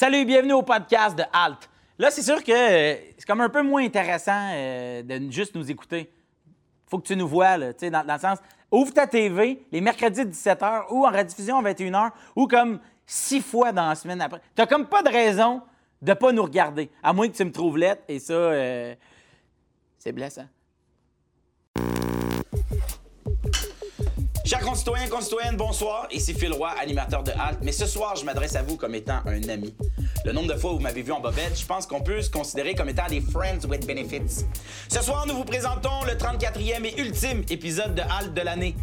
Salut, bienvenue au podcast de Halt. Là, c'est sûr que euh, c'est comme un peu moins intéressant euh, de juste nous écouter. Faut que tu nous vois, là, tu sais, dans, le sens, ouvre ta TV les mercredis 17h ou en rediffusion à 21h ou comme six fois dans la semaine après. T'as comme pas de raison de pas nous regarder, à moins que tu me trouves lettre et ça, euh, c'est blessant. Chers concitoyens concitoyennes, bonsoir. Ici Phil Roy, animateur de Halt. Mais ce soir, je m'adresse à vous comme étant un ami. Le nombre de fois où vous m'avez vu en bobette, je pense qu'on peut se considérer comme étant des friends with benefits. Ce soir, nous vous présentons le 34e et ultime épisode de Halt de l'année.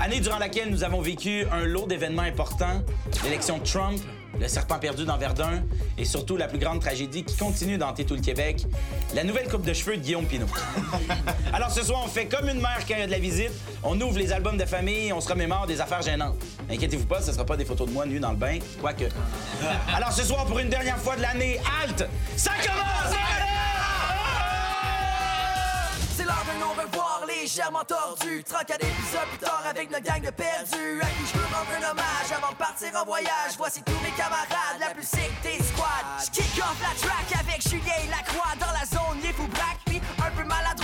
Année durant laquelle nous avons vécu un lot d'événements importants, l'élection de Trump, le serpent perdu dans Verdun et surtout la plus grande tragédie qui continue d'hanter tout le Québec, la nouvelle coupe de cheveux de Guillaume Pinot. Alors ce soir, on fait comme une mère qui a de la visite, on ouvre les albums de famille, on se remémore des affaires gênantes. Inquiétez-vous pas, ce sera pas des photos de moi nu dans le bain, quoique. Alors ce soir, pour une dernière fois de l'année, halte, ça commence! C'est l'heure de nos revoir légèrement tordus 34 épisodes plus tard avec notre gang de perdus. À qui je veux rendre un hommage avant de partir en voyage. Voici tous mes camarades, la plus sick des squads. J'kick off la track avec Julien Lacroix Dans la zone, il fou braque, puis un peu maladroit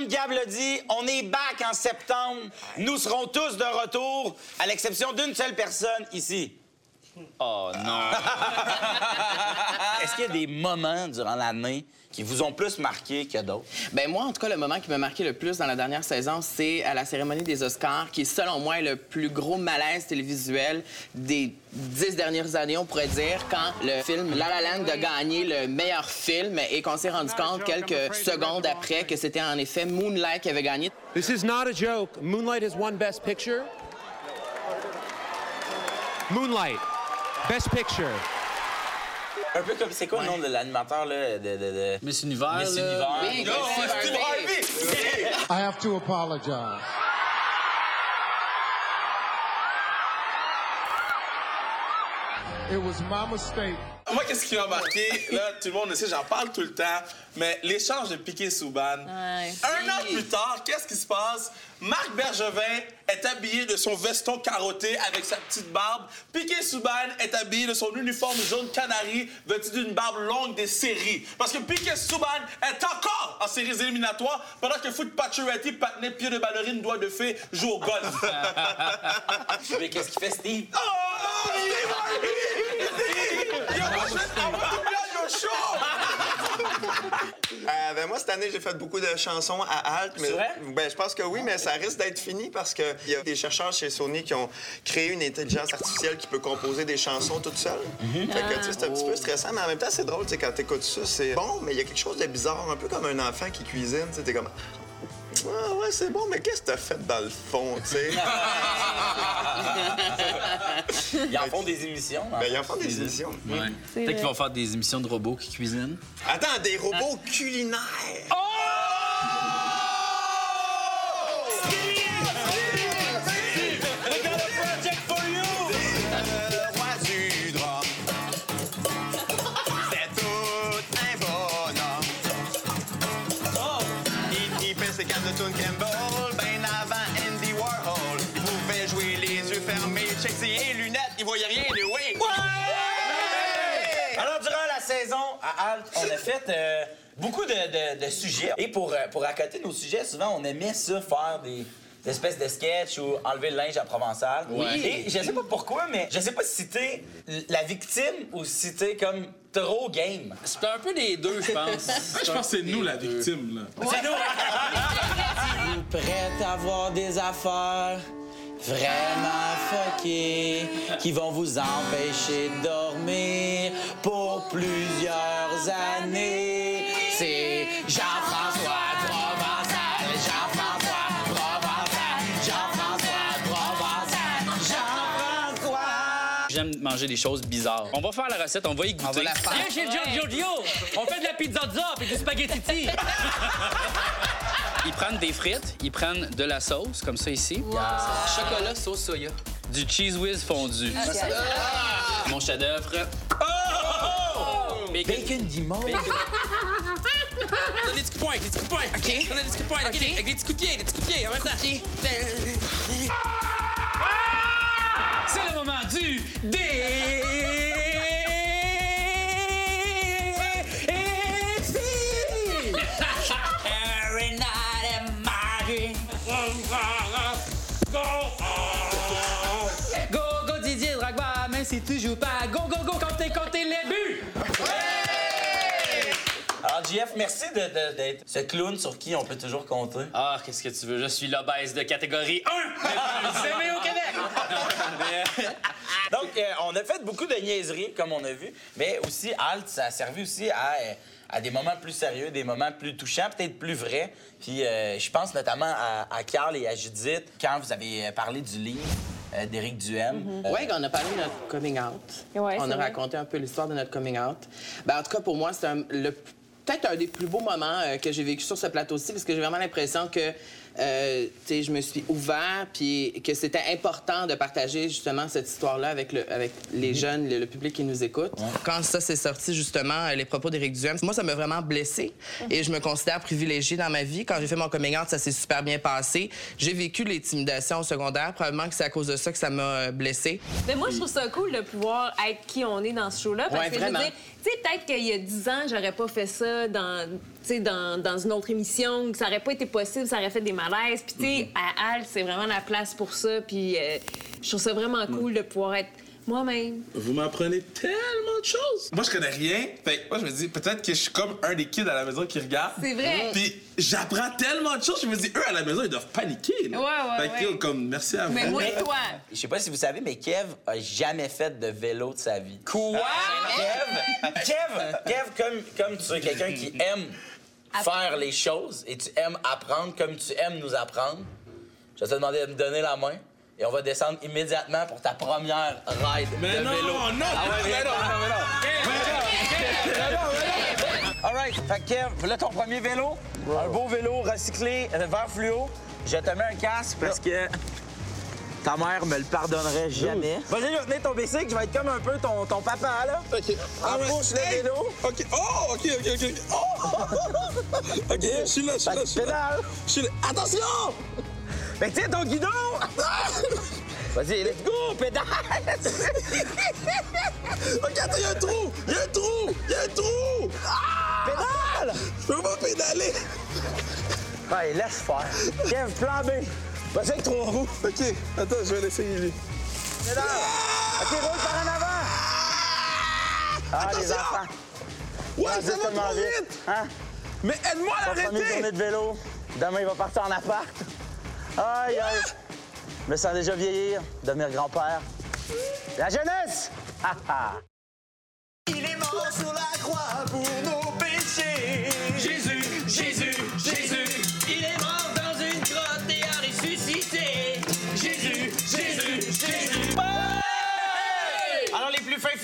comme Gab l'a dit, on est back en septembre. Nous serons tous de retour, à l'exception d'une seule personne ici. Oh non. Est-ce qu'il y a des moments durant l'année qui vous ont plus marqué que d'autres? Ben moi, en tout cas, le moment qui m'a marqué le plus dans la dernière saison, c'est à la cérémonie des Oscars, qui, selon moi, est le plus gros malaise télévisuel des dix dernières années, on pourrait dire, quand le film La La Land a gagné le meilleur film et qu'on s'est rendu compte quelques secondes après que c'était en effet Moonlight qui avait gagné. This is not a joke. Moonlight has won Best Picture. Moonlight, Best Picture. Un peu comme, c'est quoi le nom de l'animateur, là, de... de, de... Miss Univers, Miss là. Univers. Oui, Non, Steve Steve Harvey. Harvey! I have to apologize. It was my mistake. Moi, qu'est-ce qui m'a marqué? Là, tout le monde le sait, j'en parle tout le temps, mais l'échange de Piqué Souban. Ouais. Un an plus tard, qu'est-ce qui se passe? Marc Bergevin est habillé de son veston carotté avec sa petite barbe. Piqué Souban est habillé de son uniforme jaune canari, vêtu d'une barbe longue des séries. Parce que Piqué Souban est encore en séries éliminatoires, pendant que Foot Pacioretty, patinet, pied de ballerine, doigt de fée, joue au golf. Mais qu'est-ce qu'il fait, Steve? Oh! Steve Harvey! Yo, moi, je vais avoir show! Euh, ben moi, cette année, j'ai fait beaucoup de chansons à Halt. Mais, C'est vrai? Ben, je pense que oui, mais ça risque d'être fini parce qu'il y a des chercheurs chez Sony qui ont créé une intelligence artificielle qui peut composer des chansons toute seule. Fait que, tu sais, c'est un petit peu stressant, mais en même temps, c'est drôle, tu sais, quand t'écoutes ça, c'est bon, mais il y a quelque chose de bizarre, un peu comme un enfant qui cuisine, tu sais, t'es comme... Ah ouais, c'est bon, mais qu'est-ce que t'as fait dans le fond, tu sais? Ils en font des émissions. hein? ben, ils en font des émissions. Ouais. Peut-être qu'ils vont faire des émissions de robots qui cuisinent. Attends, des robots culinaires! Le roi voyait rien de oui. Alors, durant la saison à Halt, on a fait euh, beaucoup de, de- de sujets. Et pour, euh, pour accoter nos sujets, souvent, on aimait ça faire des, espèces de sketchs ou enlever le linge à Provençal. Oui. Et je sais pas pourquoi, mais je sais pas si t'es la victime ou si t'es comme trop game. C'est un peu des deux, je pense. Je pense que c'est nous la victime, là. C'est nous! Vous prête à avoir des affaires vraiment fuckées qui vont vous empêcher de dormir pour plusieurs années. C'est Jean-François Provençal, Jean-François Provençal, Jean-François Provençal, Jean-François. J'aime manger des choses bizarres. On va faire la recette, on va y goûter. On va la faire. Viens chez le Giorgio! On fait de la pizza et du spaghetti! Ils prennent des frites, ils prennent de la sauce, comme ça ici. Chocolat sauce soya. Du cheese whiz fondu. Mon chef-d'œuvre. Bacon. Bacon d'immonde. Donne des petits poing, des petits poing. OK. Donne des petits poing, OK. Avec des petits coups de pied, des petits coups de pied en même temps. C'est le moment du défi! Pas. Go, go, go, comptez, comptez les buts! Alors, JF, merci de- de- d'être ce clown sur qui on peut toujours compter. Ah, qu'est-ce que tu veux? Je suis l'obèse de catégorie 1! C'est mieux au Québec! Donc, euh, on a fait beaucoup de niaiseries, comme on a vu, mais aussi, Alt, ça a servi aussi à, euh, à des moments plus sérieux, des moments plus touchants, peut-être plus vrais. Puis, euh, je pense notamment à, à Carl et à Judith, quand vous avez parlé du livre euh, d'Éric Duhem. Euh, Oui, on a parlé de notre coming out. Ouais, on a vrai. raconté un peu l'histoire de notre coming out. Ben, en tout cas, pour moi, c'est le- peut-être un des plus beaux moments euh, que j'ai vécu sur ce plateau-ci, parce que j'ai vraiment l'impression que euh, tu sais, je me suis ouvert, puis que c'était important de partager justement cette histoire-là avec, le, avec les jeunes, le, le public qui nous écoute. Quand ça s'est sorti, justement, euh, les propos d'Éric Duhem, moi, ça m'a vraiment blessée. Et je me considère privilégiée dans ma vie. Quand j'ai fait mon coming out, ça s'est super bien passé. J'ai vécu l'intimidation au secondaire. Probablement que c'est à cause de ça que ça m'a euh, blessée. Mais moi, je trouve ça cool de pouvoir être qui on est dans ce show-là. Parce Ouais, que je veux vraiment. dire, tu sais, peut-être qu'il y a 10 ans, j'aurais pas fait ça dans, dans, dans une autre émission, que ça aurait pas été possible, ça aurait fait des malaises. Puis, tu sais, à Al, c'est vraiment la place pour ça. Puis, euh, je trouve ça vraiment cool de pouvoir être moi-même. Vous m'apprenez tellement de choses. Moi, je connais rien. Fait que moi, je me dis, peut-être que je suis comme un des kids à la maison qui regarde. C'est vrai. Puis j'apprends tellement de choses. Je me dis, eux, à la maison, ils doivent paniquer. là. Ouais, ouais, Fait que, ouais. comme, merci à vous. Mais moi et toi. Je sais pas si vous savez, mais Kev a jamais fait de vélo de sa vie. Quoi? Kev, Kev, Kev, comme, comme tu es quelqu'un qui aime faire les choses et tu aimes apprendre comme tu aimes nous apprendre, je vais te demander de me donner la main et on va descendre immédiatement pour ta première ride Mais de non, vélo. non, Ah ouais, mais mais non, non, mais non. All right, fait que Kev, voilà ton premier vélo. Un beau vélo recyclé, euh, vert fluo. Je te mets un casque parce que ta mère me le pardonnerait jamais. Vas-y, je vais tenir ton bicycle, je vais être comme un peu ton, ton papa, là. OK. Ah, ouais. pousse le vélo. OK. Oh, OK, OK, OK. Oh! OK, je suis là, je suis là, je suis là. Pédale. Je suis là. Attention! Mais tiens ton guidon! Vas-y, let's go, pédale! OK, attends, il y a un trou! Il y a un trou! Il y a un trou! Pédale! Je peux pas pédaler! Ouais, laisse faire. Kev, plan B. Vas-y avec trois roues. OK, attends, je vais l'essayer, lui. Pédale! OK, roule par en avant! Ah, les Attention! enfants. Ouais, Ah, ça va tellement trop vite. vite! Hein? Mais aide-moi à Sa première l'arrêter! journée de vélo. Demain, il va partir en appart. Aïe, aïe. Je me sens déjà vieillir, devenir grand-père. La jeunesse! Ha, ha. Il est mort sur la croix pour nos péchés. Jésus, Jésus,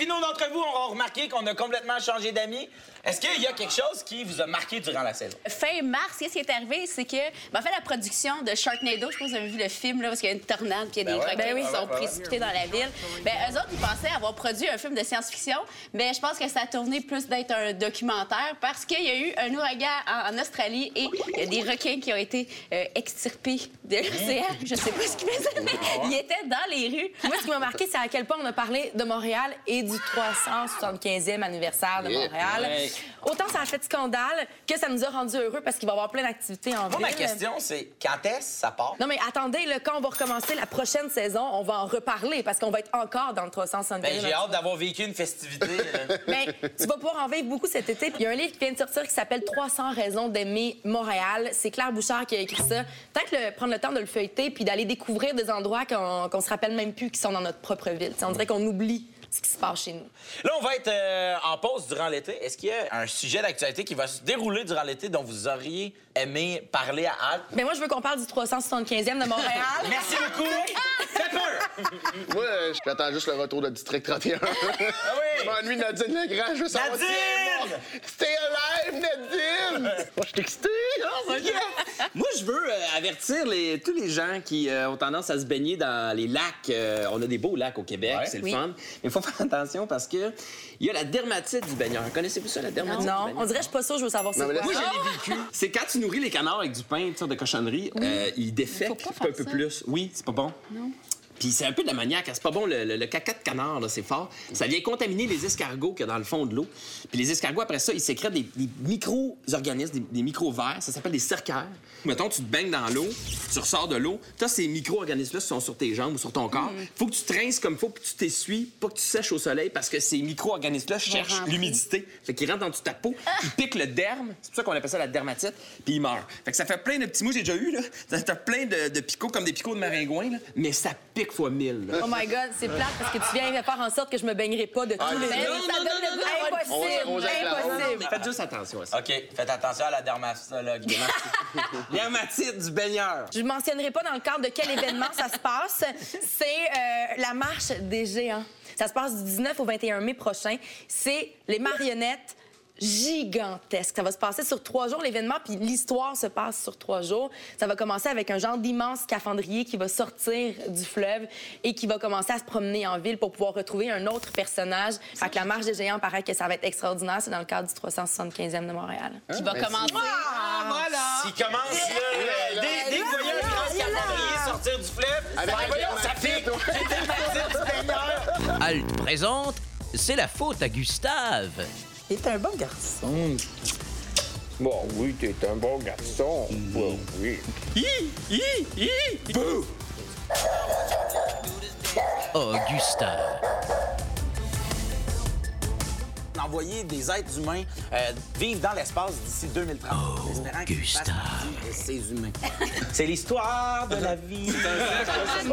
finaux d'entre vous auront remarqué qu'on a complètement changé d'amis. Est-ce qu'il y a quelque chose qui vous a marqué durant la saison? Fin mars, qu'est-ce qui est arrivé? C'est que, ben, en fait, la production de Sharknado, je pense que vous avez vu le film, là, parce qu'il y a une tornade, puis il y a des Ben ouais. requins Ben oui. qui sont ouais. précipités dans la ville. Ben, eux autres, ils pensaient avoir produit un film de science-fiction, mais je pense que ça a tourné plus d'être un documentaire parce qu'il y a eu un ouragan en, en Australie et il y a des requins qui ont été euh, extirpés de l'océan. Je sais pas ce qu'ils faisaient, mais ils étaient dans les rues. Moi, ce qui m'a marqué, c'est à quel point on a parlé de Montréal et du 375e anniversaire de Montréal. Ouais. autant ça a fait scandale que ça nous a rendus heureux parce qu'il va y avoir plein d'activités en Moi, ville. ma question, c'est quand est-ce que ça part? Non, mais attendez, là, quand on va recommencer la prochaine saison, on va en reparler parce qu'on va être encore dans le 360 Ben, j'ai hâte d'avoir vécu une festivité. euh. Mais tu vas pouvoir en vivre beaucoup cet été. Puis il y a un livre qui vient de sortir qui s'appelle 300 raisons d'aimer Montréal. C'est Claire Bouchard qui a écrit ça. Peut-être le- prendre le temps de le feuilleter puis d'aller découvrir des endroits qu'on qu'on se rappelle même plus qui sont dans notre propre ville. T'sais, on dirait qu'on oublie ce qui se passe chez nous. Là, on va être euh, en pause durant l'été. Est-ce qu'il y a un sujet d'actualité qui va se dérouler durant l'été dont vous auriez aimé parler à Alt? Mais moi, je veux qu'on parle du 375e de Montréal. Merci beaucoup! Moi, euh, j'attends juste le retour de District 31. Ah oui! Je m'ennuie de Nadine Legrand, je veux Nadine! Stay alive, Nadine! Moi, je suis excité. Oh. Moi, je veux euh, avertir les- tous les gens qui euh, ont tendance à se baigner dans les lacs. Euh, on a des beaux lacs au Québec, c'est le Oui. fun. Mais il faut faire attention parce que il y a la dermatite du baigneur. Connaissez-vous ça, la dermatite du Non, baigneur? on dirait, je suis pas sûre, je veux savoir c'est Non, mais là, quoi. moi, je l'ai vécu. C'est quand tu nourris les canards avec du pain, une sorte de cochonnerie, euh, ils défèquent Faut pas un faire peu ça. plus. Oui, c'est pas bon? Non. Puis c'est un peu de la maniaque. C'est pas bon, le, le- le caca de canard, là, c'est fort. Ça vient contaminer les escargots qu'il y a dans le fond de l'eau. Puis les escargots, après ça, ils sécrètent des, des micro-organismes, des, des micro-vers. Ça s'appelle des cercaires. Mettons, tu te baignes dans l'eau, tu ressors de l'eau. T'as ces micro-organismes-là qui sont sur tes jambes ou sur ton corps. Faut que tu te rinces comme faut, puis tu t'essuies, pas que tu sèches au soleil, parce que ces micro-organismes-là cherchent l'humidité. Fait qu'ils rentrent dans ta peau, ils piquent le derme. C'est pour ça qu'on appelle ça la dermatite, puis ils meurent. Fait que ça fait plein de petits... Moi, j'ai déjà eu, là. T'as plein de, de picots comme des picots de maringouin, là. Mais ça pique fois là. Oh my God, c'est plate parce que tu viens de faire en sorte que je me baignerai pas de tous les non, non, non, non, non, Impossible, on jette la impossible. Faites juste attention à ça. OK, faites attention à la dermatologue. Dermatite du baigneur. Je ne mentionnerai pas dans le cadre de quel événement ça se passe. C'est euh, la marche des géants. Ça se passe du 19 au 21 mai prochain. C'est les marionnettes gigantesques. Ça va se passer sur trois jours, l'événement, puis l'histoire se passe sur trois jours. Ça va commencer avec un genre d'immense scaphandrier qui va sortir du fleuve et qui va commencer à se promener en ville pour pouvoir retrouver un autre personnage. Fait que la marche des géants, paraît que ça va être extraordinaire. C'est dans le cadre du 375e de Montréal. Qui va commencer. S'il commence, là, dès, dès que vous voyez un grand scaphandrier sortir du fleuve, Avec ben la voyons, ça pique! du! Alt présente, c'est la faute à Gustave. Il est un bon garçon. Bon, oui, t'es un bon garçon. Bon, oui. Oh, Gustave. Envoyer des êtres humains euh, vivre dans l'espace d'ici 2030. Oh, espérant qu'ils fassent Gustave. partie de ces humains. C'est l'histoire de la vie. Des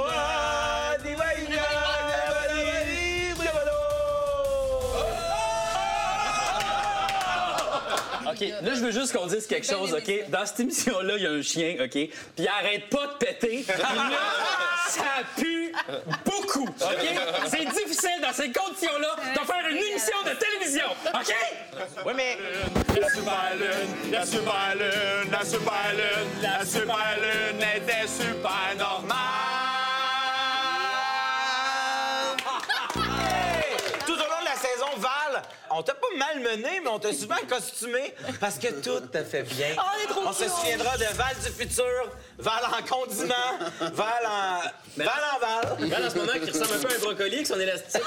là, je veux juste qu'on dise quelque chose, OK? Dans cette émission-là, il y a un chien, OK? Puis il arrête pas de péter. Puis là, ça pue beaucoup, OK? C'est difficile, dans ces conditions-là, de faire une émission de télévision, OK? Oui, mais La super lune, la super lune, la super lune, la super lune était super normale. Tout au long de la saison, Val, on t'a pas malmené, mais on t'a souvent costumé parce que tout t'a fait bien. Oh, on est trop se souviendra de Val du futur, Val en condiment, Val en... Val en Val. Regarde en ce moment qui ressemble un peu à un brocoli avec son élastique.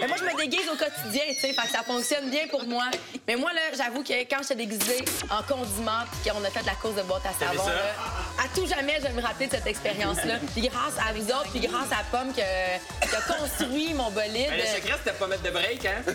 Mais moi, je me déguise au quotidien, tu sais, ça fonctionne bien pour moi. Mais moi, là, j'avoue que quand j'étais déguisée en condiment puis qu'on a fait de la course de boîte à savon, là, à tout jamais, je vais me rappeler de cette expérience-là. Puis grâce à vous autres, puis grâce à Pomme qui a, qui a construit mon bolide. Mais le secret, c'était de pas mettre de break, hein?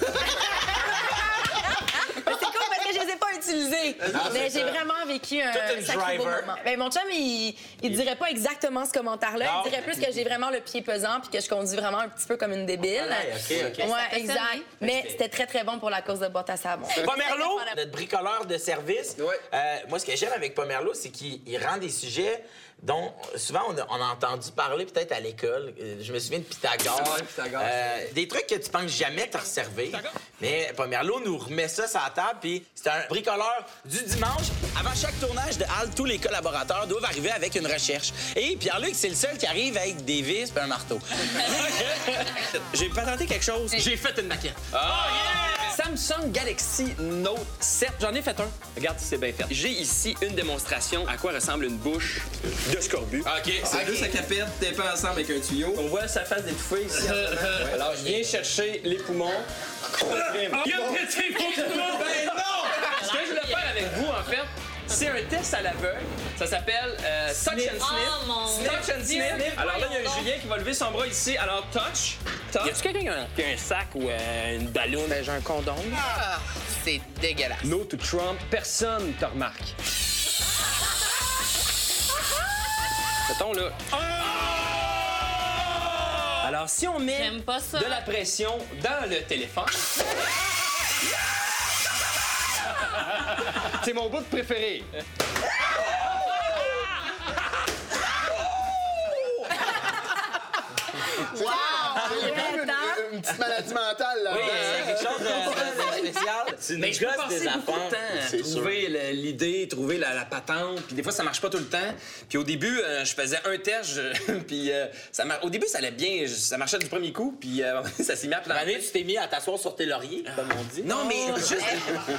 Mais c'est cool parce que je les ai pas utilisés. Mais j'ai vraiment vécu un sacré beau moment. Ben, mon chum, il, il dirait pas exactement ce commentaire-là. Il dirait plus que j'ai vraiment le pied pesant puis que je conduis vraiment un petit peu comme une débile. Ouais, ok, ok. Ouais, Ça exact. Mais c'était très, très bon pour la course de boîte à savon. Pomerlo, notre bricoleur de service. Ouais. euh, moi, ce que j'aime avec Pomerlo, c'est qu'il il rend des sujets dont souvent on a, on a entendu parler peut-être à l'école. Euh, Je me souviens de Pythagore. Ouais, Pythagore. Euh, des trucs que tu penses jamais te resservir. Mais Pomerlo nous remet ça sur la table, puis c'est un bricoleur du dimanche. Avant chaque tournage de Hall, tous les collaborateurs doivent arriver avec une recherche. Et Pierre-Luc, c'est le seul qui arrive avec des vis et un marteau. J'ai patenté quelque chose. J'ai fait une maquette. Samsung Galaxy Note 7. J'en ai fait un. Regarde si c'est bien fait. J'ai ici une démonstration à quoi ressemble une bouche de scorbut. OK, c'est deux sacapettes tapées ensemble avec un tuyau. On voit sa face d'étouffée ici. Alors, je viens chercher les poumons. Il a pété mon micro! Ben non! Ce que je voulais faire avec vous, en fait, c'est un test à l'aveugle. Ça s'appelle euh, Touch and Sniff. Sniff. Oh, mon touch and. Sniff. Alors là, il y a un. Julien qui va lever son bras ici. Alors, touch. Y a-tu quelqu'un qui a un- qui a un sac ou euh, une ballon? Ben, j'ai un condom. Ah, c'est dégueulasse. No to Trump, personne te remarque. Mettons là. Alors, si on met J'aime pas ça. de la pression dans le téléphone. C'est mon bout préféré. C'est comme une, petite maladie mentale, là. Oui, y a quelque chose de, spécial. Tu Mais nous je peux passer des beaucoup de temps à trouver l'idée, trouver la, la patente. Puis des fois, ça marche pas tout le temps. Puis au début, euh, je faisais un test. puis euh, ça mar- au début, ça allait bien. je- Ça marchait du premier coup. Puis euh, ça s'est mis à planter. Année, tu t'es mis à t'asseoir sur tes lauriers, comme on dit. Non, mais juste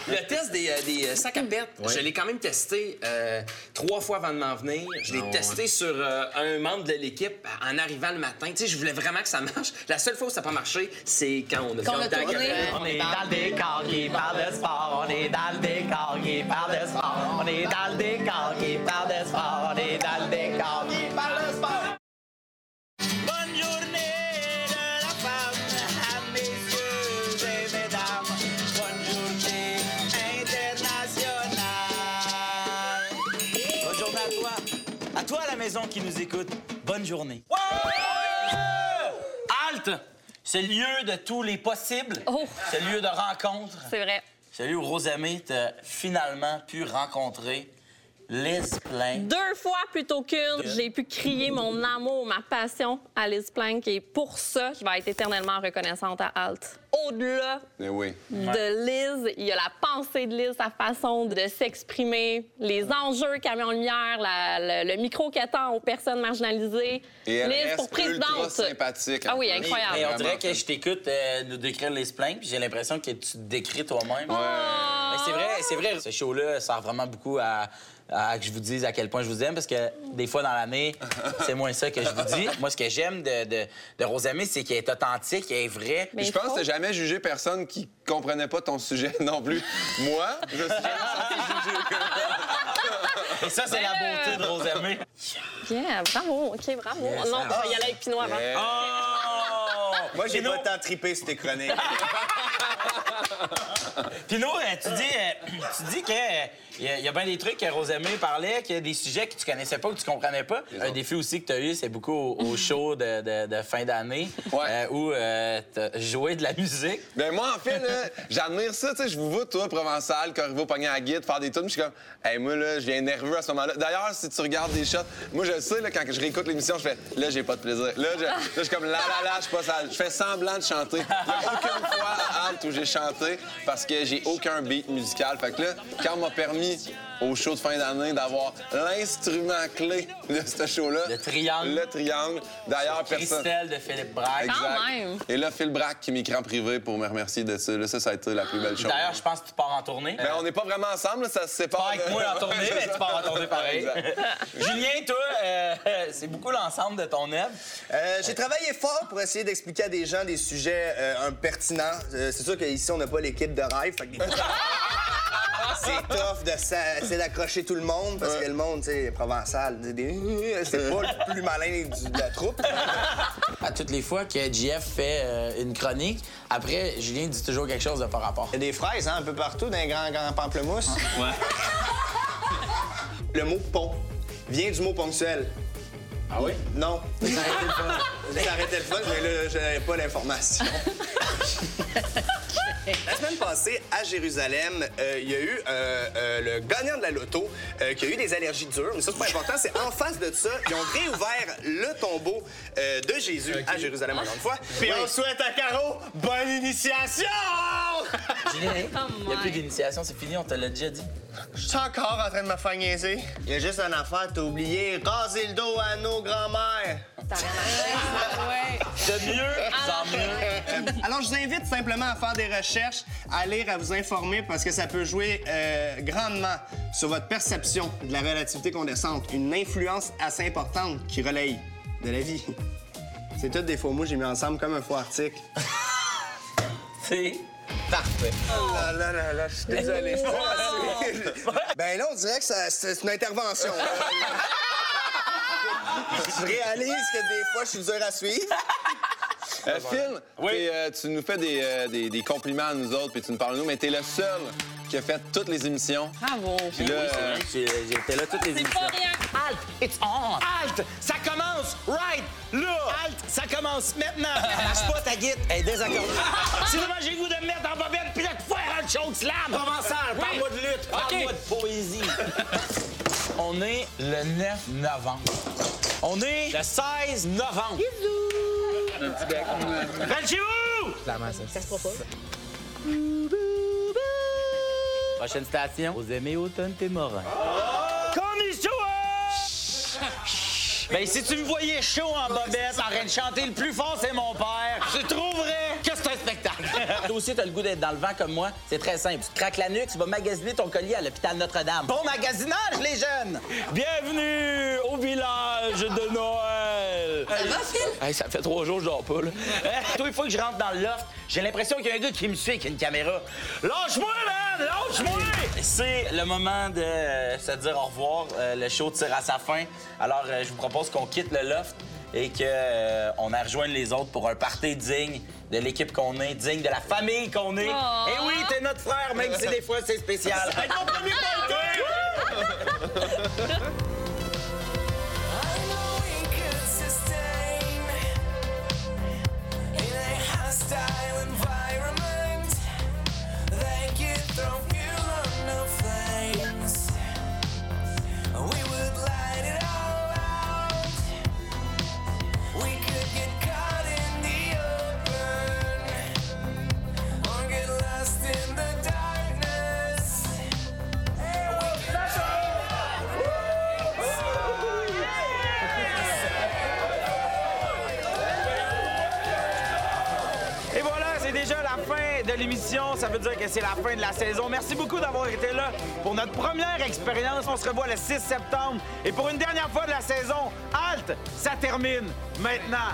le test des, des sacs à pète, je l'ai quand même testé euh, trois fois avant de m'en venir. Je l'ai Ah ouais. testé sur euh, un membre de l'équipe en arrivant le matin. Tu sais, je voulais vraiment que ça marche. La seule fois où ça n'a pas marché, c'est quand on a Quand on fait a tourné. On est dans le décor qui parle de sport, on est dans le décor qui parle de sport, on est dans le décor qui parle de sport, on est dans le décor qui parle de sport. Bonne journée de la femme à messieurs et mesdames. Bonne journée internationale. Bonne journée à toi. À toi à la maison qui nous écoute, bonne journée. Halte! C'est le lieu de tous les possibles. Oh. C'est le lieu de rencontre. C'est vrai. C'est le lieu où Rosamé t'a finalement pu rencontrer Liz Plain. Deux fois plutôt qu'une, j'ai pu crier mon amour, ma passion à Liz Plank et pour ça, je vais être éternellement reconnaissante à Alt. Au-delà Mais oui. de Liz, il y a la pensée de Liz, sa façon de s'exprimer, les enjeux qu'elle met en lumière, la- le, le micro qu'elle tend aux personnes marginalisées. Et elle Liz reste pour présidente. ultra sympathique. Ah oui, incroyable. Et on Vraiment. dirait que je t'écoute euh, nous décrire les Plain, puis j'ai l'impression que tu te décris toi-même. Ah! Mais c'est vrai, c'est vrai. Ce show-là sert vraiment beaucoup à, à que je vous dise à quel point je vous aime, parce que des fois dans l'année, c'est moins ça que je vous dis. Moi, ce que j'aime de, de, de Rosamé, c'est qu'elle est authentique, elle est vraie. Puis je pense que jamais jugé personne qui comprenait pas ton sujet non plus. Moi, je me suis jamais senti jugé. Et ça, c'est la beauté de Rosamé. Yeah, bravo. OK, bravo. non, vais y aller avec Pinot avant. Oh! Moi, j'ai pas tant trippé sur tes chroniques. Pinot, euh, tu dis, euh, tu dis que euh, y, a- il y a bien des trucs que Rosamé parlait, qu'il y a des sujets que tu connaissais pas, que tu comprenais pas. Un défi aussi que tu as eu, c'est beaucoup au, au show de, de- de fin d'année, euh, où tu as joué de la musique. Ben moi, en fait, j'admire ça. Tu sais, je vous vois, toi, Provençal, Corriveau, pogner à la guide, faire des tunes. Je suis comme, hey, moi, là, je viens nerveux à ce moment-là. D'ailleurs, si tu regardes des shots, moi, je le sais, là, quand je réécoute l'émission, je fais, là, j'ai pas de plaisir. Là, je, là, je suis comme, là, là, là, je suis pas sale. Je fais semblant de chanter. Il y a aucune fois à où j'ai chanté parce que j'ai aucun beat musical. Fait que là, quand on m'a permis au show de fin d'année d'avoir l'instrument clé de ce show-là. Le triangle. Le triangle. D'ailleurs, personne. Christelle de Philippe Braque. Exact. Et là, Phil Braque qui m'écrit en privé pour me remercier de ça. Là, ça, ça a été la plus belle chose. D'ailleurs, je pense que tu pars en tournée. Ben, on n'est pas vraiment ensemble, là, ça se sépare. Pas avec moi en tournée, mais tu pars en tournée pareil. Julien, toi, euh, c'est beaucoup l'ensemble de ton œuvre. Euh, J'ai travaillé fort pour essayer d'expliquer à des gens des sujets euh, un pertinents. Euh, c'est sûr qu'ici, on n'a pas l'équipe de rêve. fait que des fois, C'est tough de d'accrocher tout le monde parce que le monde, tu sais, provençal, c'est pas le plus malin du- de la troupe. À toutes les fois que JF fait euh, une chronique, après, Julien dit toujours quelque chose de par rapport. Il y a des fraises, hein, un peu partout, dans les grands, grands pamplemousses. Le mot pont vient du mot ponctuel. Ah oui? Non. Ça arrêtait le fun. Mais là, je n'avais pas l'information. La semaine passée, à Jérusalem, euh, il y a eu euh, euh, le gagnant de la loto qui a eu des allergies dures. Mais ça, c'est pas important. C'est en face de ça, ils ont réouvert le tombeau de Jésus à Jérusalem, encore une fois. Puis on souhaite à Caro bonne initiation! Julien, il n'y a plus d'initiation, c'est fini, on te l'a déjà dit. Je suis encore en train de me faire niaiser. Il y a juste une affaire, t'as oublié. Raser le dos à nos grands-mères. De mieux en mieux. Alors, je vous invite simplement à faire des recherches, à lire, à vous informer, parce que ça peut jouer euh, grandement sur votre perception de la relativité condensante. Une influence assez importante qui relaye de la vie. C'est tous des faux mots que j'ai mis ensemble comme un faux article. C'est Parfait. Oh là là là là, je suis désolé. suivre. Ben là, on dirait que c'est une intervention. je réalise que des fois, je suis dur à suivre. Euh, Phil, t'es, euh, tu nous fais des, euh, des- des compliments à nous autres, puis tu nous parles de nous, mais t'es le seul qui a fait toutes les émissions. Bravo. Puis là, euh, J'étais là toutes les C'est pas rien. Halt! It's on! Halt! Ça commence! Right! Là! Halt! Ça commence maintenant! Lâche pas ta guide! Elle est désaccordée! Sinon, j'ai goût de me mettre en bobette puis de te faire un choke slam! Commençant! Parle-moi de lutte! Parle-moi de poésie! On est le 9 novembre. On est le 16 novembre. Rentre chez vous! Ça se pas. Prochaine station, aux aimés automne Témorin. Konnichiwa! Ben, si tu me voyais chaud en bobette, en train de chanter le plus fort, c'est mon père, tu trouverais que c'est un spectacle. Toi aussi, t'as le goût d'être dans le vent comme moi. C'est très simple. Tu te craques la nuque, tu vas magasiner ton collier à l'hôpital Notre-Dame. Bon magasinage, les jeunes! Bienvenue au village de Noël! Ça va, Phil? Hey, ça fait trois jours que je dors pas, là. Toi, il faut que je rentre dans le loft. J'ai l'impression qu'il y a un gars qui me suit avec une caméra. Lâche-moi, man! Lâche-moi! C'est le moment de euh, se dire au revoir. Euh, le show tire à sa fin. Alors, euh, je vous propose qu'on quitte le loft et qu'on a rejoigne les autres pour un party digne de l'équipe qu'on est, digne de la famille qu'on est. Oh. Et oui, t'es notre frère, même si des fois c'est spécial. Premier Ça veut dire que c'est la fin de la saison. Merci beaucoup d'avoir été là pour notre première expérience. On se revoit le 6 septembre. Et pour une dernière fois de la saison, Halt, ça termine maintenant.